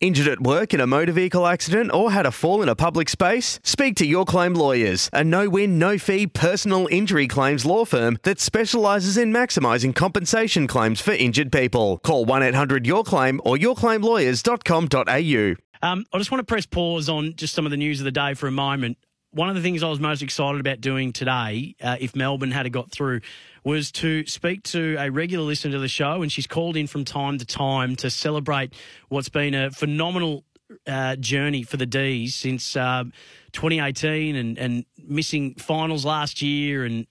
Injured at work in a motor vehicle accident or had a fall in a public space? Speak to Your Claim Lawyers, a no win, no fee personal injury claims law firm that specialises in maximising compensation claims for injured people. Call 1 800 Your Claim or yourclaimlawyers.com.au. Um, I just want to press pause on just some of the news of the day for a moment. One of the things I was most excited about doing today, uh, if Melbourne had got through, was to speak to a regular listener to the show, and she's called in from time to time to celebrate what's been a phenomenal uh, journey for the D's since uh, 2018 and, and missing finals last year and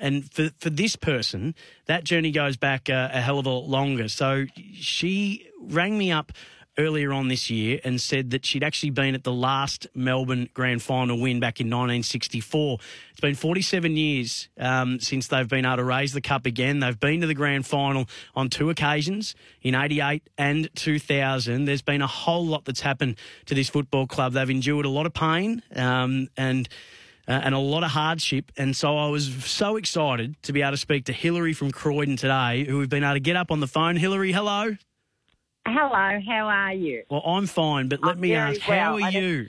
and for, for this person, that journey goes back a, a hell of a lot longer. So she rang me up earlier on this year and said that she'd actually been at the last Melbourne Grand Final win back in 1964. It's been 47 years um, since they've been able to raise the cup again. They've been to the Grand Final on two occasions in 88 and 2000. There's been a whole lot that's happened to this football club. They've endured a lot of pain um, and. Uh, and a lot of hardship. And so I was so excited to be able to speak to Hillary from Croydon today, who we've been able to get up on the phone. Hillary, hello. Hello, how are you? Well, I'm fine, but let I'm me ask, how are I you?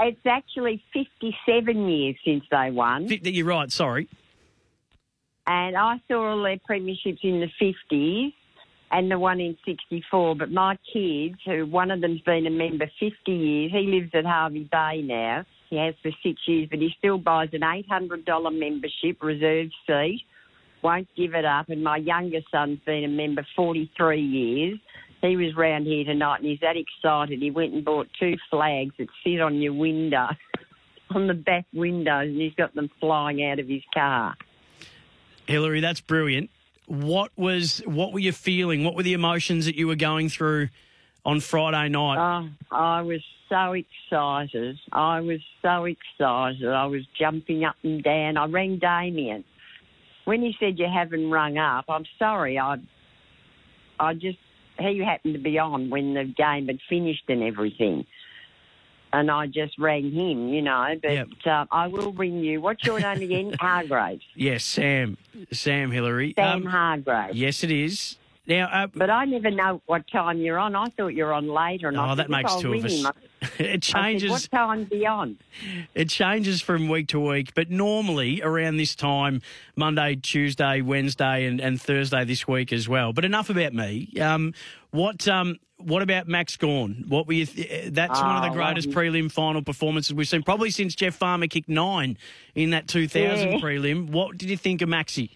It's actually 57 years since they won, Fi- You're right, sorry. and I saw all their premierships in the 50s and the one in 64. But my kids, who one of them's been a member 50 years, he lives at Hervey Bay now. He has for six years, but he still buys an $800 membership, reserve seat, won't give it up. And my youngest son's been a member 43 years. He was round here tonight and he's that excited. He went and bought two flags that sit on your window, on the back windows, and he's got them flying out of his car. Hillary, that's brilliant. What was what were you feeling? What were the emotions that you were going through on Friday night? Oh, I was so excited. I was so excited. I was jumping up and down. I rang Damien. When he said you haven't rung up, I'm sorry. I, I just he happened to be on when the game had finished and everything, and I just rang him. You know, but Yep. uh, I will ring you. What's your name again? Hargraves. yes, Sam. Sam Hillary. Sam Um, Hargraves. yes, it is. Now, uh, But I never know what time you're on. I thought you were on later. And I oh, said, that makes I'll two of us. him." It changes. said, what time be on? It changes from week to week, but normally around this time, Monday, Tuesday, Wednesday, and, and Thursday this week as well. But enough about me. Um, what um, what about Max Gawn? What were you? Th- that's one of the Oh, greatest well, prelim final performances we've seen, probably since Jeff Farmer kicked nine in that 2000 Yeah. prelim. What did you think of Maxi?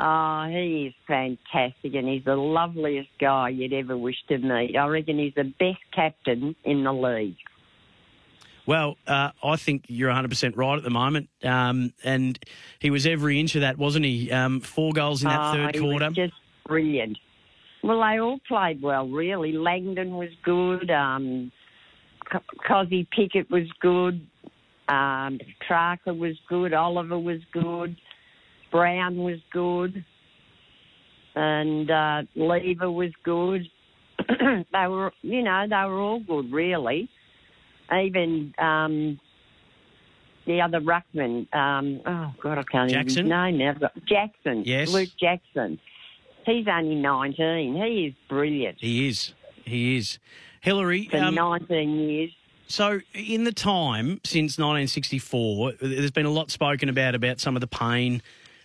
Oh, he is fantastic and he's the loveliest guy you'd ever wish to meet. I reckon he's the best captain in the league. Well, uh, I think you're 100% right at the moment. Um, and he was every inch of that, wasn't he? Um, four goals in that Oh, third he quarter. was just brilliant. Well, they all played well, really. Langdon was good. Um, Co- Kozzy Pickett was good. Um, Tracker was good. Oliver was good. Brown was good. And uh, Lever was good. they were, you know, they were all good, really. Even um, the other ruckman, um, oh God, I can't Jackson? even name now. Jackson, Yes. Luke Jackson. He's only 19. He is brilliant He is. He is. Hillary, for um, 19 years. so in the time since 1964, there's been a lot spoken about about some of the pain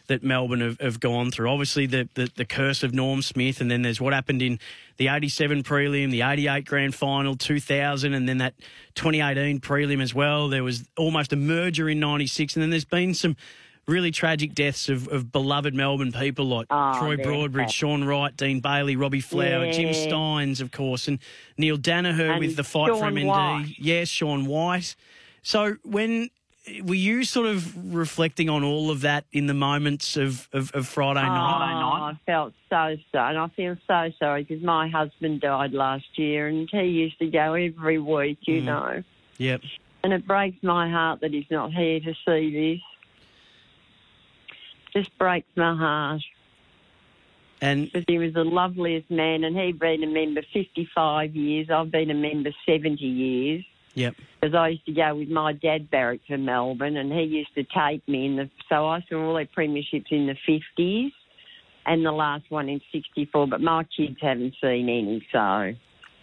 that Melbourne have, have gone through. Obviously, the, the, the curse of Norm Smith, and then there's what happened in the 87 prelim, the 88 grand final, 2000, and then that 2018 prelim as well. There was almost a merger in 96, and then there's been some really tragic deaths of, of beloved Melbourne people like Oh, Troy Broadbridge, sad. Sean Wright, Dean Bailey, Robbie Flower, Jim Yeah. Stynes, of course, and Neale Daniher And with the fight for Sean MND. Wight. Yes, Sean Wight. So when were you sort of reflecting on all of that in the moments of, of, of Friday Oh, night? I felt so sorry, and I feel so sorry because my husband died last year, and he used to go every week, you Mm. know. Yep. And it breaks my heart that he's not here to see this. Just breaks my heart And because he was the loveliest man, and he'd been a member 55 years. I've been a member 70 years. yep. Because I used to go with my dad back to Melbourne, and he used to take me in the. So I saw all their premierships in the fifties, and the last one in '64. But my kids haven't seen any, so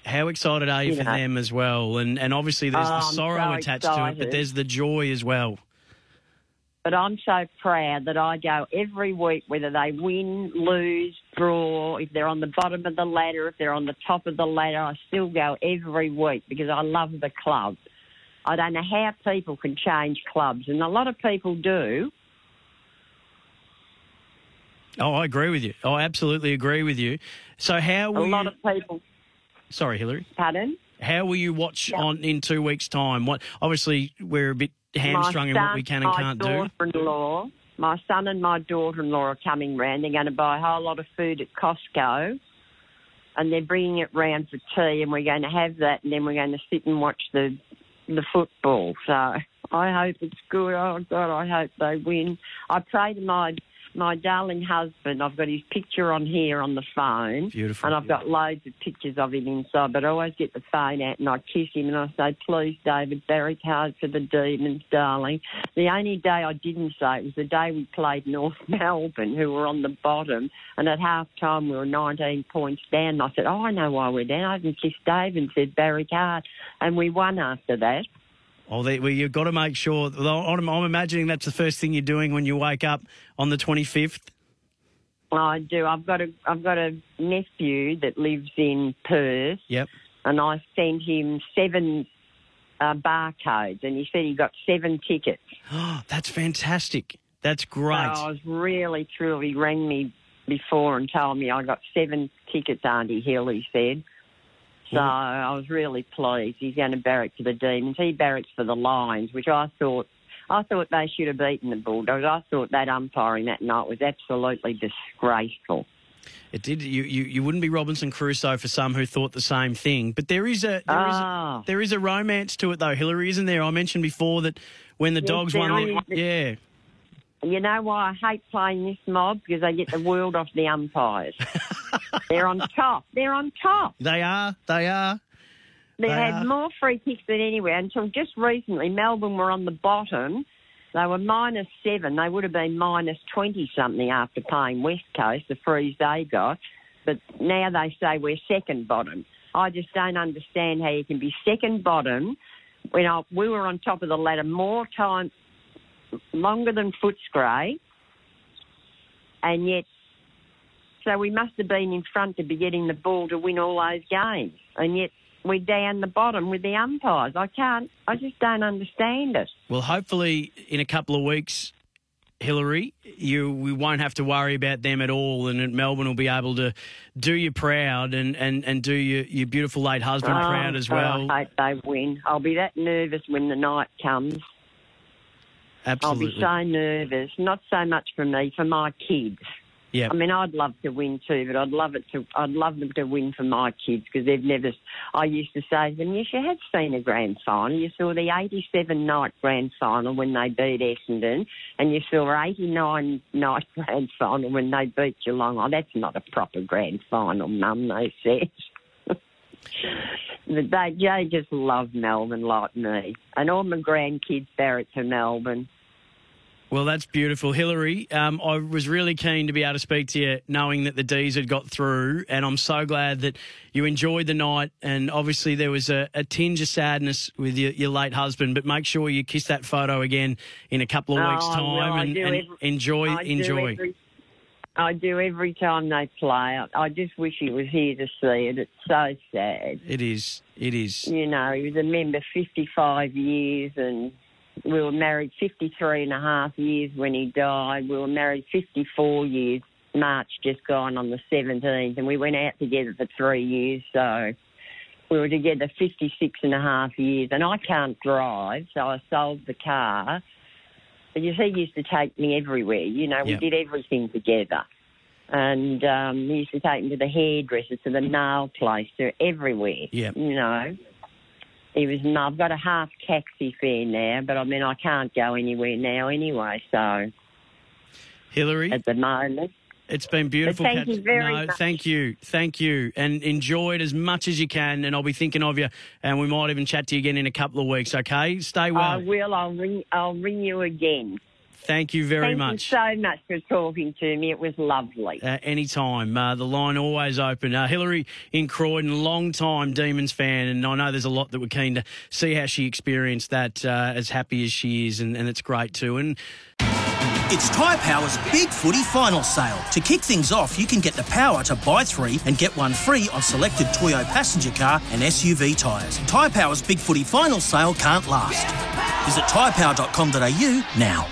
How excited are you, You for know. them as well? And and obviously there's Oh, the sorrow so attached to it, but there's the joy as well. But I'm so proud that I go every week, whether they win, lose, draw, if they're on the bottom of the ladder, if they're on the top of the ladder, I still go every week because I love the club. I don't know how people can change clubs, and a lot of people do. Oh, I agree with you. Oh, I absolutely agree with you. So how will A lot you? of people, Sorry, Hillary. pardon? How will you watch Yeah. on in two weeks' time? What? Obviously, we're a bit hamstrung in what we can and can't my do. daughter-in-law, my son and my daughter-in-law are coming round. They're going to buy a whole lot of food at Costco, and they're bringing it round for tea, and we're going to have that, and then we're going to sit and watch the the football. So I hope it's good. Oh God, I hope they win. I pray to my my darling husband. I've got his picture on here on the phone. Beautiful. And I've got loads of pictures of him inside, but I always get the phone out and I kiss him and I say, please, David, barrack hard for the Demons, darling. The only day I didn't say it was the day we played North Melbourne, who were on the bottom, and at half time we were 19 points down. And I said, oh, I know why we're down. I haven't kissed Dave and said, barrack hard. And we won after that. Oh, they, well, you've got to make sure. I'm, I'm imagining that's the first thing you're doing when you wake up on the 25th. I do. I've got a I've got a nephew that lives in Perth, Yep. and I sent him seven uh, barcodes, and he said he got seven tickets. Oh, that's fantastic. That's great. So I was really truly rang me before and told me I got seven tickets, Auntie Hill, he said. So I was really pleased. He's going to barrack for the Demons. He barracks for the Lions, which I thought I thought they should have beaten the Bulldogs. I thought that umpiring that night was absolutely disgraceful. It did. You, you you wouldn't be Robinson Crusoe for some who thought the same thing. But there is a there is a, Ah. there is a romance to it though, Hillary, isn't there? I mentioned before that when the Yes, dogs won, their, yeah. You know why I hate playing this mob? Because they get the world off the umpires. They're on top. They're on top. They are. They are. They, They had are. more free kicks than anywhere until just recently. Melbourne were on the bottom. They were minus seven. They would have been minus 20 something after playing West Coast, the freeze they got. But now they say we're second bottom. I just don't understand how you can be second bottom when I, we were on top of the ladder more time, longer than Footscray, and yet, so we must have been in front to be getting the ball to win all those games, and yet we're down the bottom with the umpires. I can't, I just don't understand it. Well, hopefully in a couple of weeks, Hillary, you we won't have to worry about them at all, and Melbourne will be able to do you proud and, and, and do your, your beautiful late husband Oh, proud as well. I hope they win. I'll be that nervous when the night comes. Absolutely. I'll be so nervous. Not so much for me, for my kids. Yeah. I mean, I'd love to win too, but I'd love it to. I'd love them to win for my kids because they've never. I used to say to them, "Yes, you have seen a grand final. You saw the '87 night grand final when they beat Essendon, and you saw '89 night grand final when they beat Geelong. Oh, that's not a proper grand final, Mum." They said. But they, they just love Melbourne like me, and all my grandkids barrack for Melbourne. Well, that's beautiful. Hillary, um, I was really keen to be able to speak to you knowing that the D's had got through, and I'm so glad that you enjoyed the night. And obviously, there was a, a tinge of sadness with your, your late husband, but make sure you kiss that photo again in a couple of Oh, weeks' time and, and every- enjoy. I enjoy. every- I do every time they play. I, I just wish he was here to see it. It's so sad. It is. It is. You know, he was a member 55 years and we were married 53 and a half years when he died. We were married 54 years, March just gone on the 17th, and we went out together for three years. So we were together 56 and a half years. And I can't drive, so I sold the car. But you see, he used to take me everywhere. You know, we Yep. did everything together. And um, he used to take me to the hairdresser, to the nail place, to everywhere. Yep. You know. He was. I've got a half taxi fare now, but I mean I can't go anywhere now anyway. So Hillary, at the moment, it's been beautiful. thank you very no, much. thank you, thank you, and enjoy it as much as you can. And I'll be thinking of you, and we might even chat to you again in a couple of weeks. Okay, stay well. I will. I'll ring. I'll ring you again. Thank you very Thank much. you so much for talking to me. It was lovely. Uh, anytime. Uh, the line always open. Uh, Hillary in Croydon, long time Demons fan, and I know there's a lot that we're keen to see how she experienced that uh, as happy as she is, and, and it's great too. And It's Tyre Power's Big Footy Final Sale. To kick things off, you can get the power to buy three and get one free on selected Toyo passenger car and SUV tyres. Tyre Power's Big Footy Final Sale can't last. Visit tyrepower.com.au now.